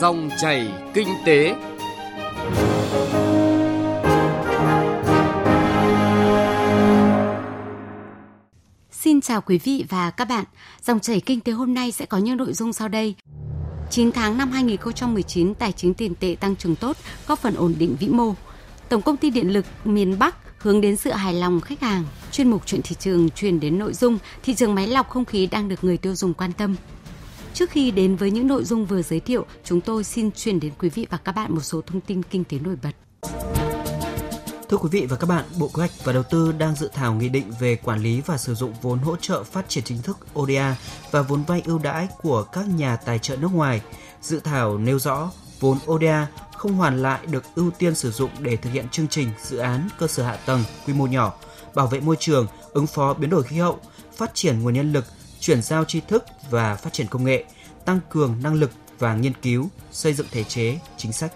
Dòng chảy kinh tế. Xin chào quý vị và các bạn. Dòng chảy kinh tế hôm nay sẽ có những nội dung sau đây. 9 tháng năm 2019, tài chính tiền tệ tăng trưởng tốt, góp phần ổn định vĩ mô. Tổng công ty Điện lực miền Bắc hướng đến sự hài lòng khách hàng. Chuyên mục chuyện thị trường truyền đến nội dung thị trường máy lọc không khí đang được người tiêu dùng quan tâm. Trước khi đến với những nội dung vừa giới thiệu, chúng tôi xin truyền đến quý vị và các bạn một số thông tin kinh tế nổi bật. Thưa quý vị và các bạn, Bộ Kế hoạch và Đầu tư đang dự thảo nghị định về quản lý và sử dụng vốn hỗ trợ phát triển chính thức ODA và vốn vay ưu đãi của các nhà tài trợ nước ngoài. Dự thảo nêu rõ vốn ODA không hoàn lại được ưu tiên sử dụng để thực hiện chương trình, dự án, cơ sở hạ tầng quy mô nhỏ, bảo vệ môi trường, ứng phó biến đổi khí hậu, phát triển nguồn nhân lực, chuyển giao tri thức và phát triển công nghệ, tăng cường năng lực và nghiên cứu, xây dựng thể chế, chính sách.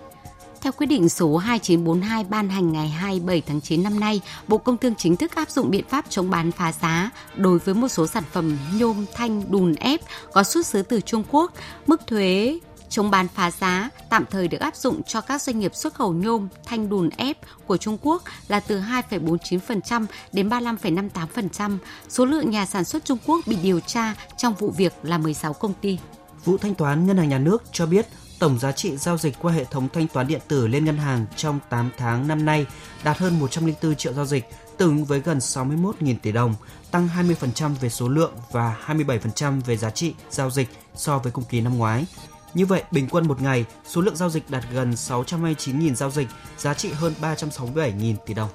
Theo quyết định số 2942 ban hành ngày 27 tháng 9 năm nay, Bộ Công Thương chính thức áp dụng biện pháp chống bán phá giá đối với một số sản phẩm nhôm thanh đùn ép có xuất xứ từ Trung Quốc. Mức thuế chống bán phá giá tạm thời được áp dụng cho các doanh nghiệp xuất khẩu nhôm, thanh đùn ép của Trung Quốc là từ 2,49% đến 35,58%. Số lượng nhà sản xuất Trung Quốc bị điều tra trong vụ việc là 16 công ty. Vụ Thanh toán Ngân hàng Nhà nước cho biết tổng giá trị giao dịch qua hệ thống thanh toán điện tử lên ngân hàng trong 8 tháng năm nay đạt hơn 104 triệu giao dịch, tương ứng với gần 61.000 tỷ đồng, tăng 20% về số lượng và 27% về giá trị giao dịch so với cùng kỳ năm ngoái. Như vậy, bình quân một ngày, số lượng giao dịch đạt gần 629.000 giao dịch, giá trị hơn 367.000 tỷ đồng.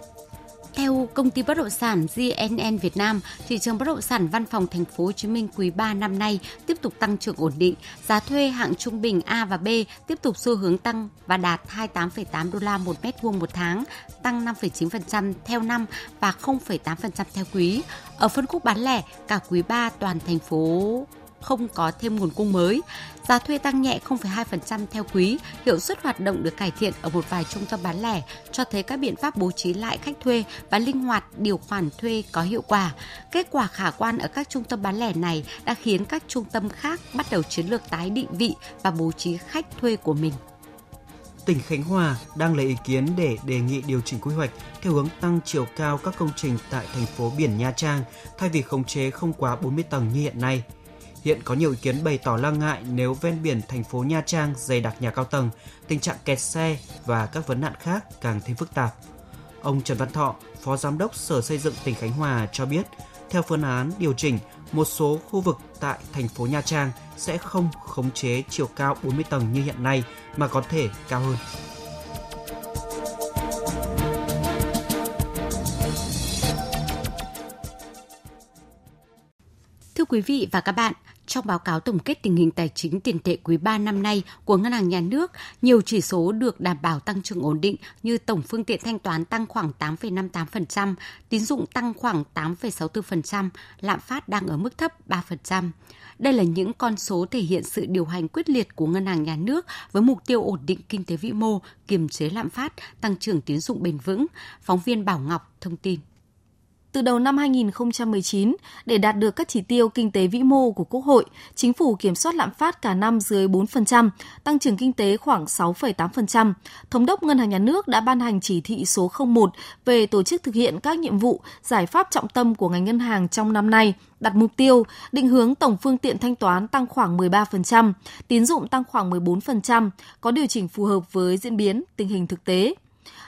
Theo công ty bất động sản GNN Việt Nam, thị trường bất động sản văn phòng thành phố Hồ Chí Minh quý 3 năm nay tiếp tục tăng trưởng ổn định, giá thuê hạng trung bình A và B tiếp tục xu hướng tăng và đạt 28,8 đô la một mét vuông một tháng, tăng 5,9% theo năm và 0,8% theo quý. Ở phân khúc bán lẻ, cả quý 3 toàn thành phố không có thêm nguồn cung mới. Giá thuê tăng nhẹ 0,2% theo quý, hiệu suất hoạt động được cải thiện ở một vài trung tâm bán lẻ, cho thấy các biện pháp bố trí lại khách thuê và linh hoạt điều khoản thuê có hiệu quả. Kết quả khả quan ở các trung tâm bán lẻ này đã khiến các trung tâm khác bắt đầu chiến lược tái định vị và bố trí khách thuê của mình tỉnh Khánh Hòa đang lấy ý kiến để đề nghị điều chỉnh quy hoạch theo hướng tăng chiều cao các công trình tại thành phố biển Nha Trang thay vì khống chế không quá 40 tầng như hiện nay. Hiện có nhiều ý kiến bày tỏ lo ngại nếu ven biển thành phố Nha Trang dày đặc nhà cao tầng, tình trạng kẹt xe và các vấn nạn khác càng thêm phức tạp. Ông Trần Văn Thọ, Phó Giám đốc Sở Xây dựng tỉnh Khánh Hòa cho biết, theo phương án điều chỉnh, một số khu vực tại thành phố Nha Trang sẽ không khống chế chiều cao 40 tầng như hiện nay mà có thể cao hơn. Thưa quý vị và các bạn, trong báo cáo tổng kết tình hình tài chính tiền tệ quý 3 năm nay của Ngân hàng Nhà nước, nhiều chỉ số được đảm bảo tăng trưởng ổn định như tổng phương tiện thanh toán tăng khoảng 8,58%, tín dụng tăng khoảng 8,64%, lạm phát đang ở mức thấp 3%. Đây là những con số thể hiện sự điều hành quyết liệt của Ngân hàng Nhà nước với mục tiêu ổn định kinh tế vĩ mô, kiềm chế lạm phát, tăng trưởng tín dụng bền vững. Phóng viên Bảo Ngọc thông tin. Từ đầu năm 2019, để đạt được các chỉ tiêu kinh tế vĩ mô của Quốc hội, chính phủ kiểm soát lạm phát cả năm dưới 4%, tăng trưởng kinh tế khoảng 6,8%. Thống đốc Ngân hàng Nhà nước đã ban hành chỉ thị số 01 về tổ chức thực hiện các nhiệm vụ, giải pháp trọng tâm của ngành ngân hàng trong năm nay, đặt mục tiêu định hướng tổng phương tiện thanh toán tăng khoảng 13%, tín dụng tăng khoảng 14%, có điều chỉnh phù hợp với diễn biến tình hình thực tế.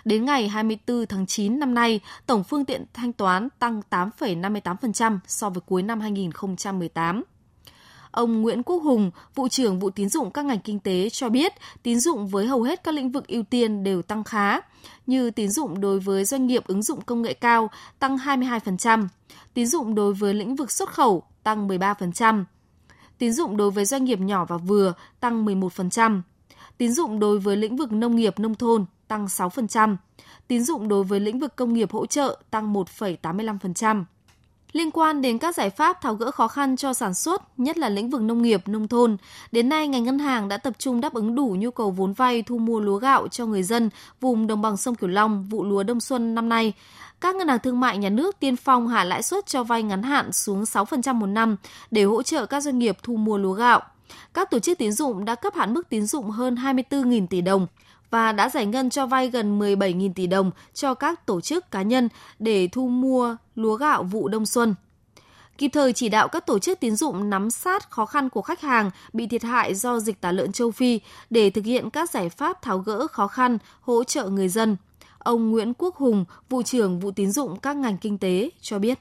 Đến ngày 24 tháng 9 năm nay, tổng phương tiện thanh toán tăng 8,58% so với cuối năm 2018. Ông Nguyễn Quốc Hùng, vụ trưởng vụ tín dụng các ngành kinh tế cho biết, tín dụng với hầu hết các lĩnh vực ưu tiên đều tăng khá, như tín dụng đối với doanh nghiệp ứng dụng công nghệ cao tăng 22%, tín dụng đối với lĩnh vực xuất khẩu tăng 13%, tín dụng đối với doanh nghiệp nhỏ và vừa tăng 11%, tín dụng đối với lĩnh vực nông nghiệp nông thôn tăng 6%, tín dụng đối với lĩnh vực công nghiệp hỗ trợ tăng 1,85%. Liên quan đến các giải pháp tháo gỡ khó khăn cho sản xuất, nhất là lĩnh vực nông nghiệp, nông thôn, đến nay ngành ngân hàng đã tập trung đáp ứng đủ nhu cầu vốn vay thu mua lúa gạo cho người dân vùng đồng bằng sông Cửu Long vụ lúa đông xuân năm nay. Các ngân hàng thương mại nhà nước tiên phong hạ lãi suất cho vay ngắn hạn xuống 6% một năm để hỗ trợ các doanh nghiệp thu mua lúa gạo. Các tổ chức tín dụng đã cấp hạn mức tín dụng hơn 24.000 tỷ đồng và đã giải ngân cho vay gần 17.000 tỷ đồng cho các tổ chức cá nhân để thu mua lúa gạo vụ đông xuân kịp thời chỉ đạo các tổ chức tín dụng nắm sát khó khăn của khách hàng bị thiệt hại do dịch tả lợn châu Phi để thực hiện các giải pháp tháo gỡ khó khăn, hỗ trợ người dân. Ông Nguyễn Quốc Hùng, vụ trưởng vụ tín dụng các ngành kinh tế cho biết.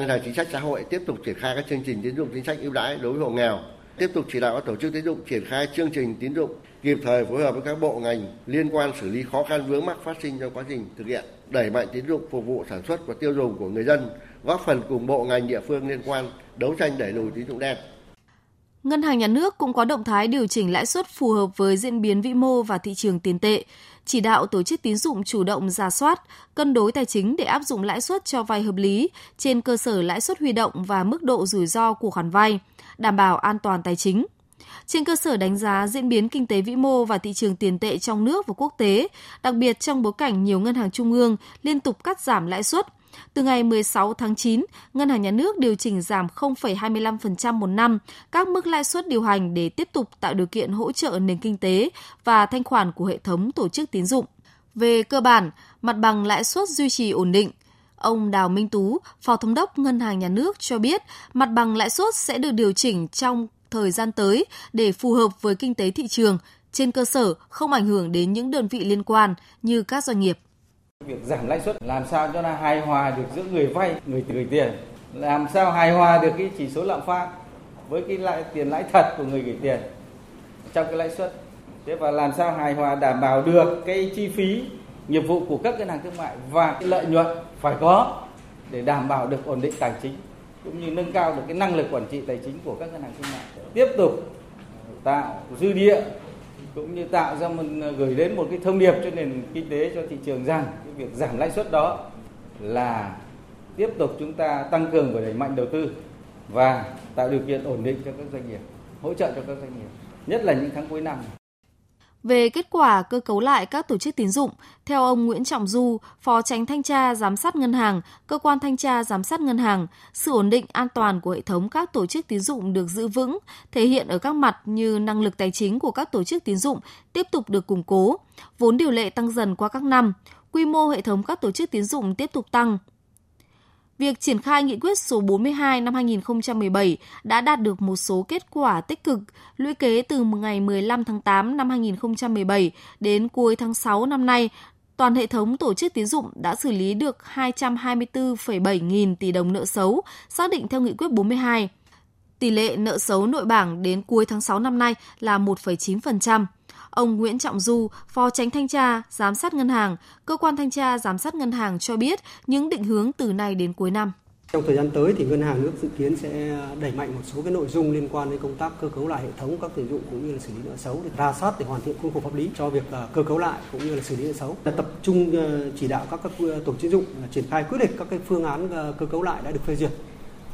Ngân hàng chính sách xã hội tiếp tục triển khai các chương trình tín dụng chính sách ưu đãi đối với hộ nghèo, tiếp tục chỉ đạo các tổ chức tín dụng triển khai chương trình tín dụng kịp thời phối hợp với các bộ ngành liên quan xử lý khó khăn vướng mắc phát sinh trong quá trình thực hiện, đẩy mạnh tín dụng phục vụ sản xuất và tiêu dùng của người dân, góp phần cùng bộ ngành địa phương liên quan đấu tranh đẩy lùi tín dụng đen. Ngân hàng nhà nước cũng có động thái điều chỉnh lãi suất phù hợp với diễn biến vĩ mô và thị trường tiền tệ, chỉ đạo tổ chức tín dụng chủ động ra soát, cân đối tài chính để áp dụng lãi suất cho vay hợp lý trên cơ sở lãi suất huy động và mức độ rủi ro của khoản vay, đảm bảo an toàn tài chính. Trên cơ sở đánh giá diễn biến kinh tế vĩ mô và thị trường tiền tệ trong nước và quốc tế, đặc biệt trong bối cảnh nhiều ngân hàng trung ương liên tục cắt giảm lãi suất, từ ngày 16 tháng 9, Ngân hàng Nhà nước điều chỉnh giảm 0,25% một năm các mức lãi suất điều hành để tiếp tục tạo điều kiện hỗ trợ nền kinh tế và thanh khoản của hệ thống tổ chức tín dụng. Về cơ bản, mặt bằng lãi suất duy trì ổn định. Ông Đào Minh Tú, Phó Thống đốc Ngân hàng Nhà nước cho biết mặt bằng lãi suất sẽ được điều chỉnh trong thời gian tới để phù hợp với kinh tế thị trường, trên cơ sở không ảnh hưởng đến những đơn vị liên quan như các doanh nghiệp. Việc giảm lãi suất làm sao cho nó hài hòa được giữa người vay, người gửi tiền, làm sao hài hòa được cái chỉ số lạm phát với cái lãi tiền lãi thật của người gửi tiền trong cái lãi suất. Thế và làm sao hài hòa đảm bảo được cái chi phí nghiệp vụ của các ngân hàng thương mại và cái lợi nhuận phải có để đảm bảo được ổn định tài chính cũng như nâng cao được cái năng lực quản trị tài chính của các ngân hàng thương mại tiếp tục tạo dư địa cũng như tạo ra một gửi đến một cái thông điệp cho nền kinh tế cho thị trường rằng cái việc giảm lãi suất đó là tiếp tục chúng ta tăng cường và đẩy mạnh đầu tư và tạo điều kiện ổn định cho các doanh nghiệp, hỗ trợ cho các doanh nghiệp, nhất là những tháng cuối năm. Về kết quả cơ cấu lại các tổ chức tín dụng, theo ông Nguyễn Trọng Du, Phó Tránh Thanh tra Giám sát Ngân hàng, Cơ quan Thanh tra Giám sát Ngân hàng, sự ổn định an toàn của hệ thống các tổ chức tín dụng được giữ vững, thể hiện ở các mặt như năng lực tài chính của các tổ chức tín dụng tiếp tục được củng cố, vốn điều lệ tăng dần qua các năm, quy mô hệ thống các tổ chức tín dụng tiếp tục tăng, việc triển khai nghị quyết số 42 năm 2017 đã đạt được một số kết quả tích cực, lũy kế từ ngày 15 tháng 8 năm 2017 đến cuối tháng 6 năm nay, toàn hệ thống tổ chức tín dụng đã xử lý được 224,7 nghìn tỷ đồng nợ xấu, xác định theo nghị quyết 42. Tỷ lệ nợ xấu nội bảng đến cuối tháng 6 năm nay là 1,9%. Ông Nguyễn Trọng Du, Phó Tránh Thanh tra, Giám sát Ngân hàng, Cơ quan Thanh tra Giám sát Ngân hàng cho biết những định hướng từ nay đến cuối năm. Trong thời gian tới thì ngân hàng nước dự kiến sẽ đẩy mạnh một số cái nội dung liên quan đến công tác cơ cấu lại hệ thống các tín dụng cũng như là xử lý nợ xấu để ra soát để hoàn thiện khuôn khổ pháp lý cho việc à, cơ cấu lại cũng như là xử lý nợ xấu. Là tập trung ờ, chỉ đạo các các ờ, tổ chức dụng à, triển khai quyết liệt các cái phương án ờ, cơ cấu lại đã được phê duyệt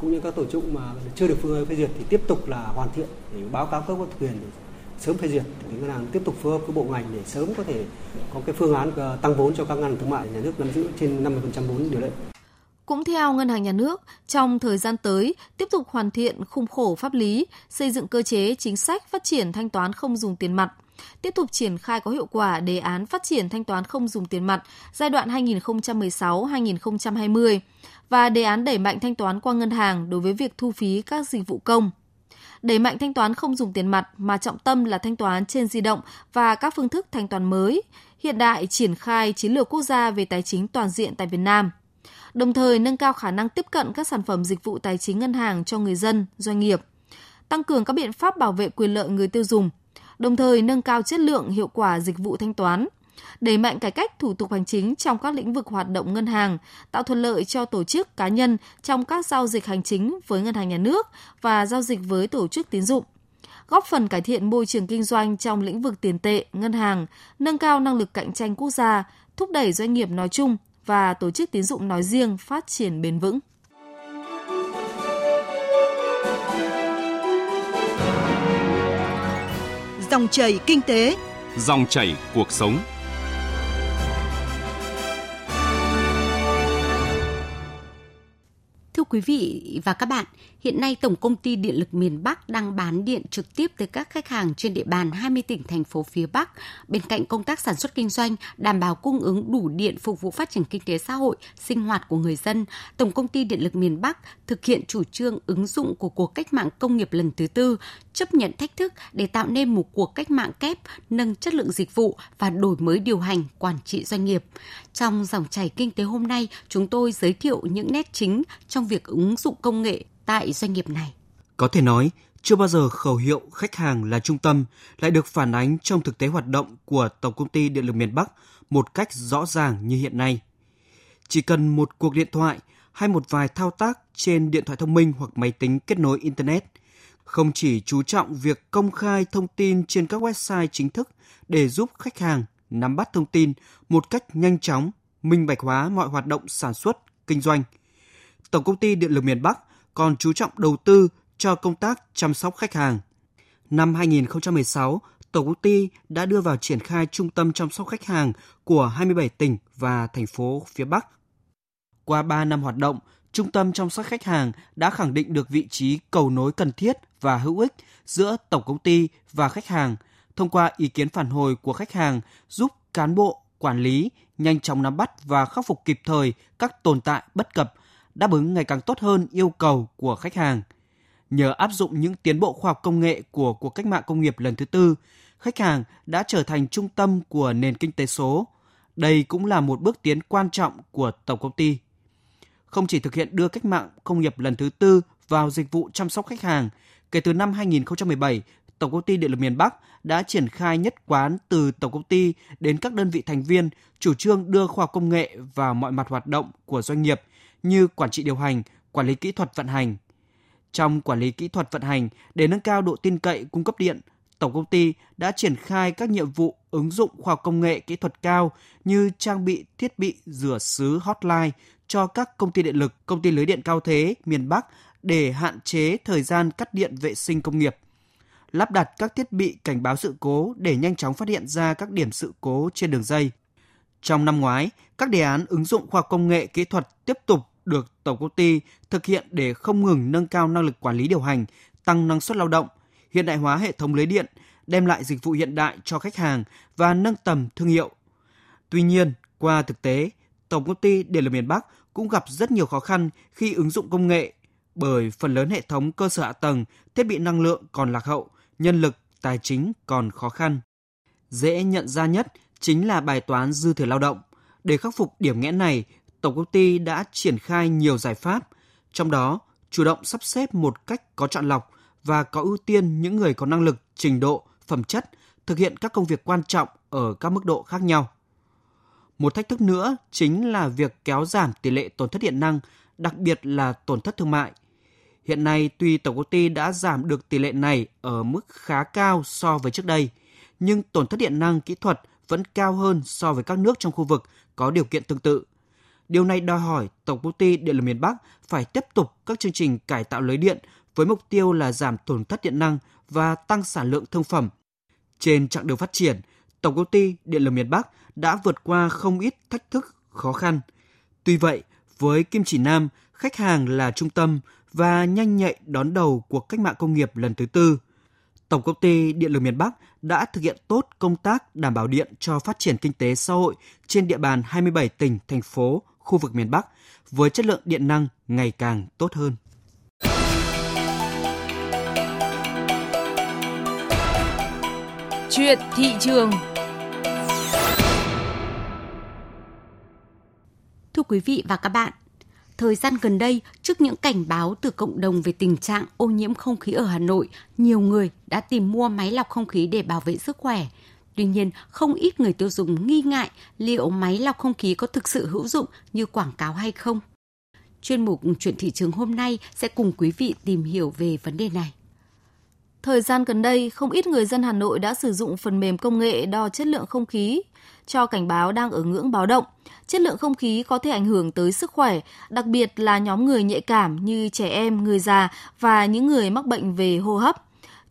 cũng như các tổ chức mà chưa được phương án phê duyệt thì tiếp tục là hoàn thiện để báo cáo các cấp quyền sớm phê duyệt thì ngân hàng tiếp tục phối hợp với bộ ngành để sớm có thể có cái phương án ờ, tăng vốn cho các ngân hàng thương mại nhà nước nắm giữ trên 50% vốn điều lệ. Cũng theo Ngân hàng Nhà nước, trong thời gian tới, tiếp tục hoàn thiện khung khổ pháp lý, xây dựng cơ chế chính sách phát triển thanh toán không dùng tiền mặt, tiếp tục triển khai có hiệu quả đề án phát triển thanh toán không dùng tiền mặt giai đoạn 2016-2020 và đề án đẩy mạnh thanh toán qua ngân hàng đối với việc thu phí các dịch vụ công đẩy mạnh thanh toán không dùng tiền mặt mà trọng tâm là thanh toán trên di động và các phương thức thanh toán mới, hiện đại triển khai chiến lược quốc gia về tài chính toàn diện tại Việt Nam. Đồng thời nâng cao khả năng tiếp cận các sản phẩm dịch vụ tài chính ngân hàng cho người dân, doanh nghiệp, tăng cường các biện pháp bảo vệ quyền lợi người tiêu dùng, đồng thời nâng cao chất lượng hiệu quả dịch vụ thanh toán, đẩy mạnh cải cách thủ tục hành chính trong các lĩnh vực hoạt động ngân hàng, tạo thuận lợi cho tổ chức cá nhân trong các giao dịch hành chính với ngân hàng nhà nước và giao dịch với tổ chức tín dụng góp phần cải thiện môi trường kinh doanh trong lĩnh vực tiền tệ, ngân hàng, nâng cao năng lực cạnh tranh quốc gia, thúc đẩy doanh nghiệp nói chung và tổ chức tín dụng nói riêng phát triển bền vững. Dòng chảy kinh tế, dòng chảy cuộc sống. Quý vị và các bạn, hiện nay Tổng công ty Điện lực miền Bắc đang bán điện trực tiếp tới các khách hàng trên địa bàn 20 tỉnh thành phố phía Bắc. Bên cạnh công tác sản xuất kinh doanh, đảm bảo cung ứng đủ điện phục vụ phát triển kinh tế xã hội, sinh hoạt của người dân, Tổng công ty Điện lực miền Bắc thực hiện chủ trương ứng dụng của cuộc cách mạng công nghiệp lần thứ tư, chấp nhận thách thức để tạo nên một cuộc cách mạng kép, nâng chất lượng dịch vụ và đổi mới điều hành, quản trị doanh nghiệp. Trong dòng chảy kinh tế hôm nay, chúng tôi giới thiệu những nét chính trong việc ứng dụng công nghệ tại doanh nghiệp này. Có thể nói, chưa bao giờ khẩu hiệu khách hàng là trung tâm lại được phản ánh trong thực tế hoạt động của Tổng công ty Điện lực miền Bắc một cách rõ ràng như hiện nay. Chỉ cần một cuộc điện thoại hay một vài thao tác trên điện thoại thông minh hoặc máy tính kết nối Internet, không chỉ chú trọng việc công khai thông tin trên các website chính thức để giúp khách hàng nắm bắt thông tin một cách nhanh chóng, minh bạch hóa mọi hoạt động sản xuất, kinh doanh. Tổng công ty Điện lực miền Bắc còn chú trọng đầu tư cho công tác chăm sóc khách hàng. Năm 2016, Tổng công ty đã đưa vào triển khai trung tâm chăm sóc khách hàng của 27 tỉnh và thành phố phía Bắc. Qua 3 năm hoạt động, Trung tâm chăm sóc khách hàng đã khẳng định được vị trí cầu nối cần thiết và hữu ích giữa tổng công ty và khách hàng thông qua ý kiến phản hồi của khách hàng giúp cán bộ, quản lý nhanh chóng nắm bắt và khắc phục kịp thời các tồn tại bất cập, đáp ứng ngày càng tốt hơn yêu cầu của khách hàng. Nhờ áp dụng những tiến bộ khoa học công nghệ của cuộc cách mạng công nghiệp lần thứ tư, khách hàng đã trở thành trung tâm của nền kinh tế số. Đây cũng là một bước tiến quan trọng của tổng công ty. Không chỉ thực hiện đưa cách mạng công nghiệp lần thứ tư vào dịch vụ chăm sóc khách hàng, kể từ năm 2017, Tổng công ty Điện lực miền Bắc đã triển khai nhất quán từ tổng công ty đến các đơn vị thành viên chủ trương đưa khoa học công nghệ vào mọi mặt hoạt động của doanh nghiệp như quản trị điều hành, quản lý kỹ thuật vận hành. Trong quản lý kỹ thuật vận hành để nâng cao độ tin cậy cung cấp điện, tổng công ty đã triển khai các nhiệm vụ ứng dụng khoa học công nghệ kỹ thuật cao như trang bị thiết bị rửa xứ hotline cho các công ty điện lực, công ty lưới điện cao thế miền Bắc để hạn chế thời gian cắt điện vệ sinh công nghiệp lắp đặt các thiết bị cảnh báo sự cố để nhanh chóng phát hiện ra các điểm sự cố trên đường dây. Trong năm ngoái, các đề án ứng dụng khoa học công nghệ kỹ thuật tiếp tục được tổng công ty thực hiện để không ngừng nâng cao năng lực quản lý điều hành, tăng năng suất lao động, hiện đại hóa hệ thống lưới điện, đem lại dịch vụ hiện đại cho khách hàng và nâng tầm thương hiệu. Tuy nhiên, qua thực tế, Tổng công ty Điện lực miền Bắc cũng gặp rất nhiều khó khăn khi ứng dụng công nghệ bởi phần lớn hệ thống cơ sở hạ tầng, thiết bị năng lượng còn lạc hậu, nhân lực, tài chính còn khó khăn. Dễ nhận ra nhất chính là bài toán dư thừa lao động. Để khắc phục điểm nghẽn này, Tổng công ty đã triển khai nhiều giải pháp, trong đó chủ động sắp xếp một cách có chọn lọc và có ưu tiên những người có năng lực, trình độ, phẩm chất thực hiện các công việc quan trọng ở các mức độ khác nhau. Một thách thức nữa chính là việc kéo giảm tỷ lệ tổn thất điện năng, đặc biệt là tổn thất thương mại – Hiện nay, tuy tổng công ty đã giảm được tỷ lệ này ở mức khá cao so với trước đây, nhưng tổn thất điện năng kỹ thuật vẫn cao hơn so với các nước trong khu vực có điều kiện tương tự. Điều này đòi hỏi Tổng công ty Điện lực miền Bắc phải tiếp tục các chương trình cải tạo lưới điện với mục tiêu là giảm tổn thất điện năng và tăng sản lượng thương phẩm. Trên chặng đường phát triển, Tổng công ty Điện lực miền Bắc đã vượt qua không ít thách thức, khó khăn. Tuy vậy, với Kim Chỉ Nam, khách hàng là trung tâm và nhanh nhạy đón đầu cuộc cách mạng công nghiệp lần thứ tư. Tổng công ty Điện lực miền Bắc đã thực hiện tốt công tác đảm bảo điện cho phát triển kinh tế xã hội trên địa bàn 27 tỉnh, thành phố, khu vực miền Bắc với chất lượng điện năng ngày càng tốt hơn. Chuyện thị trường Thưa quý vị và các bạn, Thời gian gần đây, trước những cảnh báo từ cộng đồng về tình trạng ô nhiễm không khí ở Hà Nội, nhiều người đã tìm mua máy lọc không khí để bảo vệ sức khỏe. Tuy nhiên, không ít người tiêu dùng nghi ngại liệu máy lọc không khí có thực sự hữu dụng như quảng cáo hay không. Chuyên mục Chuyện thị trường hôm nay sẽ cùng quý vị tìm hiểu về vấn đề này. Thời gian gần đây, không ít người dân Hà Nội đã sử dụng phần mềm công nghệ đo chất lượng không khí cho cảnh báo đang ở ngưỡng báo động. Chất lượng không khí có thể ảnh hưởng tới sức khỏe, đặc biệt là nhóm người nhạy cảm như trẻ em, người già và những người mắc bệnh về hô hấp.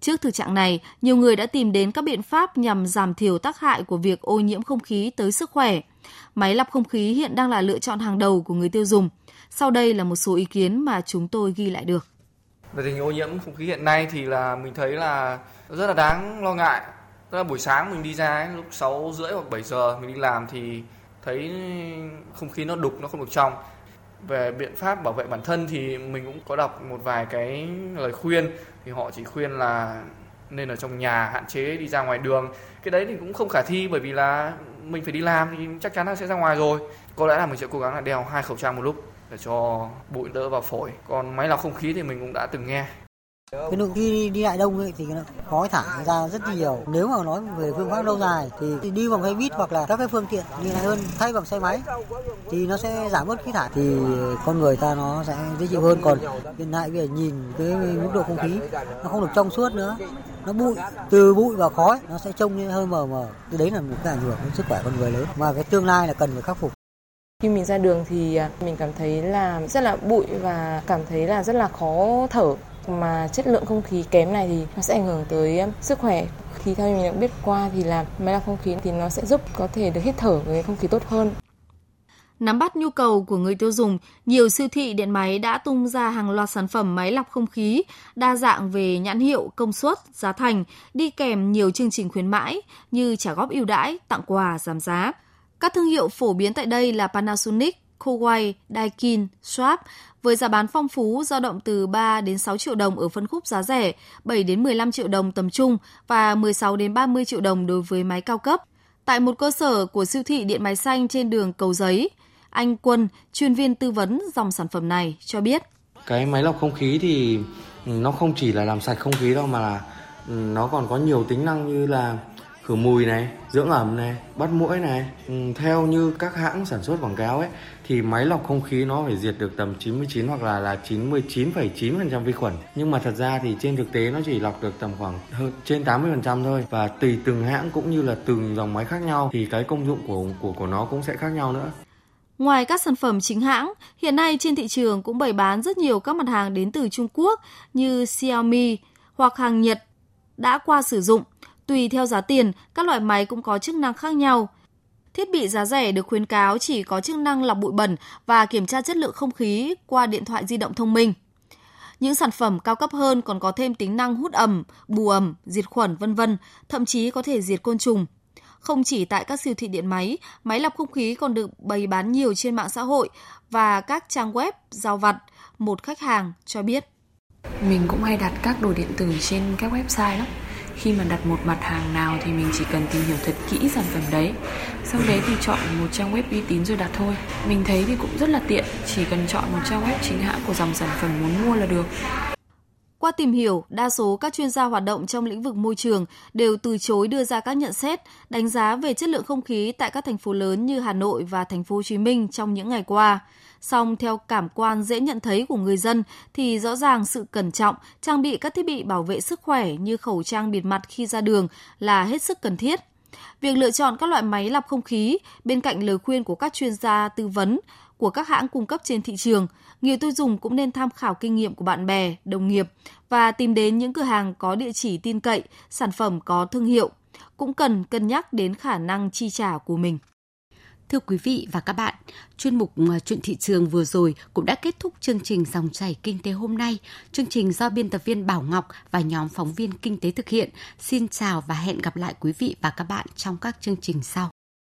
Trước thực trạng này, nhiều người đã tìm đến các biện pháp nhằm giảm thiểu tác hại của việc ô nhiễm không khí tới sức khỏe. Máy lọc không khí hiện đang là lựa chọn hàng đầu của người tiêu dùng. Sau đây là một số ý kiến mà chúng tôi ghi lại được. Về tình hình ô nhiễm không khí hiện nay thì là mình thấy là rất là đáng lo ngại. Tức là buổi sáng mình đi ra ấy, lúc 6 rưỡi hoặc 7 giờ mình đi làm thì thấy không khí nó đục, nó không được trong. Về biện pháp bảo vệ bản thân thì mình cũng có đọc một vài cái lời khuyên thì họ chỉ khuyên là nên ở trong nhà hạn chế đi ra ngoài đường cái đấy thì cũng không khả thi bởi vì là mình phải đi làm thì chắc chắn là sẽ ra ngoài rồi có lẽ là mình sẽ cố gắng là đeo hai khẩu trang một lúc để cho bụi đỡ vào phổi. Còn máy lọc không khí thì mình cũng đã từng nghe. Cái lượng khi đi lại đông ấy thì nó khói thải ra rất nhiều. Nếu mà nói về phương pháp lâu dài thì, đi bằng xe buýt hoặc là các cái phương tiện đi lại hơn thay bằng xe máy thì nó sẽ giảm bớt khí thải thì con người ta nó sẽ dễ chịu hơn. Còn hiện tại bây giờ nhìn cái mức độ không khí nó không được trong suốt nữa. Nó bụi từ bụi và khói nó sẽ trông như hơi mờ mờ. Cái đấy là một cái ảnh hưởng đến sức khỏe con người lớn. Mà cái tương lai là cần phải khắc phục khi mình ra đường thì à, mình cảm thấy là rất là bụi và cảm thấy là rất là khó thở. Mà chất lượng không khí kém này thì nó sẽ ảnh hưởng tới à, sức khỏe. Khi theo mình đã biết qua thì là máy lọc không khí thì nó sẽ giúp có thể được hít thở với không khí tốt hơn. Nắm bắt nhu cầu của người tiêu dùng, nhiều siêu thị điện máy đã tung ra hàng loạt sản phẩm máy lọc không khí, đa dạng về nhãn hiệu, công suất, giá thành, đi kèm nhiều chương trình khuyến mãi như trả góp ưu đãi, tặng quà, giảm giá. Các thương hiệu phổ biến tại đây là Panasonic, Kowai, Daikin, Sharp với giá bán phong phú dao động từ 3 đến 6 triệu đồng ở phân khúc giá rẻ, 7 đến 15 triệu đồng tầm trung và 16 đến 30 triệu đồng đối với máy cao cấp. Tại một cơ sở của siêu thị điện máy xanh trên đường Cầu Giấy, anh Quân, chuyên viên tư vấn dòng sản phẩm này cho biết. Cái máy lọc không khí thì ừ, nó không chỉ là làm sạch không khí đâu mà là ừ, nó còn có nhiều tính năng như là khử mùi này, dưỡng ẩm này, bắt mũi này. Ừ, theo như các hãng sản xuất quảng cáo ấy thì máy lọc không khí nó phải diệt được tầm 99 hoặc là là 99,9% vi khuẩn. Nhưng mà thật ra thì trên thực tế nó chỉ lọc được tầm khoảng hơn trên 80% thôi và tùy từng hãng cũng như là từng dòng máy khác nhau thì cái công dụng của của của nó cũng sẽ khác nhau nữa. Ngoài các sản phẩm chính hãng, hiện nay trên thị trường cũng bày bán rất nhiều các mặt hàng đến từ Trung Quốc như Xiaomi hoặc hàng Nhật đã qua sử dụng Tùy theo giá tiền, các loại máy cũng có chức năng khác nhau. Thiết bị giá rẻ được khuyến cáo chỉ có chức năng lọc bụi bẩn và kiểm tra chất lượng không khí qua điện thoại di động thông minh. Những sản phẩm cao cấp hơn còn có thêm tính năng hút ẩm, bù ẩm, diệt khuẩn vân vân, thậm chí có thể diệt côn trùng. Không chỉ tại các siêu thị điện máy, máy lọc không khí còn được bày bán nhiều trên mạng xã hội và các trang web giao vặt, một khách hàng cho biết. Mình cũng hay đặt các đồ điện tử trên các website lắm khi mà đặt một mặt hàng nào thì mình chỉ cần tìm hiểu thật kỹ sản phẩm đấy. Sau đấy thì chọn một trang web uy tín rồi đặt thôi. Mình thấy thì cũng rất là tiện, chỉ cần chọn một trang web chính hãng của dòng sản phẩm muốn mua là được qua tìm hiểu, đa số các chuyên gia hoạt động trong lĩnh vực môi trường đều từ chối đưa ra các nhận xét, đánh giá về chất lượng không khí tại các thành phố lớn như Hà Nội và thành phố Hồ Chí Minh trong những ngày qua. Song theo cảm quan dễ nhận thấy của người dân thì rõ ràng sự cẩn trọng, trang bị các thiết bị bảo vệ sức khỏe như khẩu trang bịt mặt khi ra đường là hết sức cần thiết. Việc lựa chọn các loại máy lọc không khí bên cạnh lời khuyên của các chuyên gia tư vấn của các hãng cung cấp trên thị trường, người tiêu dùng cũng nên tham khảo kinh nghiệm của bạn bè, đồng nghiệp và tìm đến những cửa hàng có địa chỉ tin cậy, sản phẩm có thương hiệu. Cũng cần cân nhắc đến khả năng chi trả của mình. Thưa quý vị và các bạn, chuyên mục à, chuyện thị trường vừa rồi cũng đã kết thúc chương trình dòng chảy kinh tế hôm nay. Chương trình do biên tập viên Bảo Ngọc và nhóm phóng viên kinh tế thực hiện. Xin chào và hẹn gặp lại quý vị và các bạn trong các chương trình sau.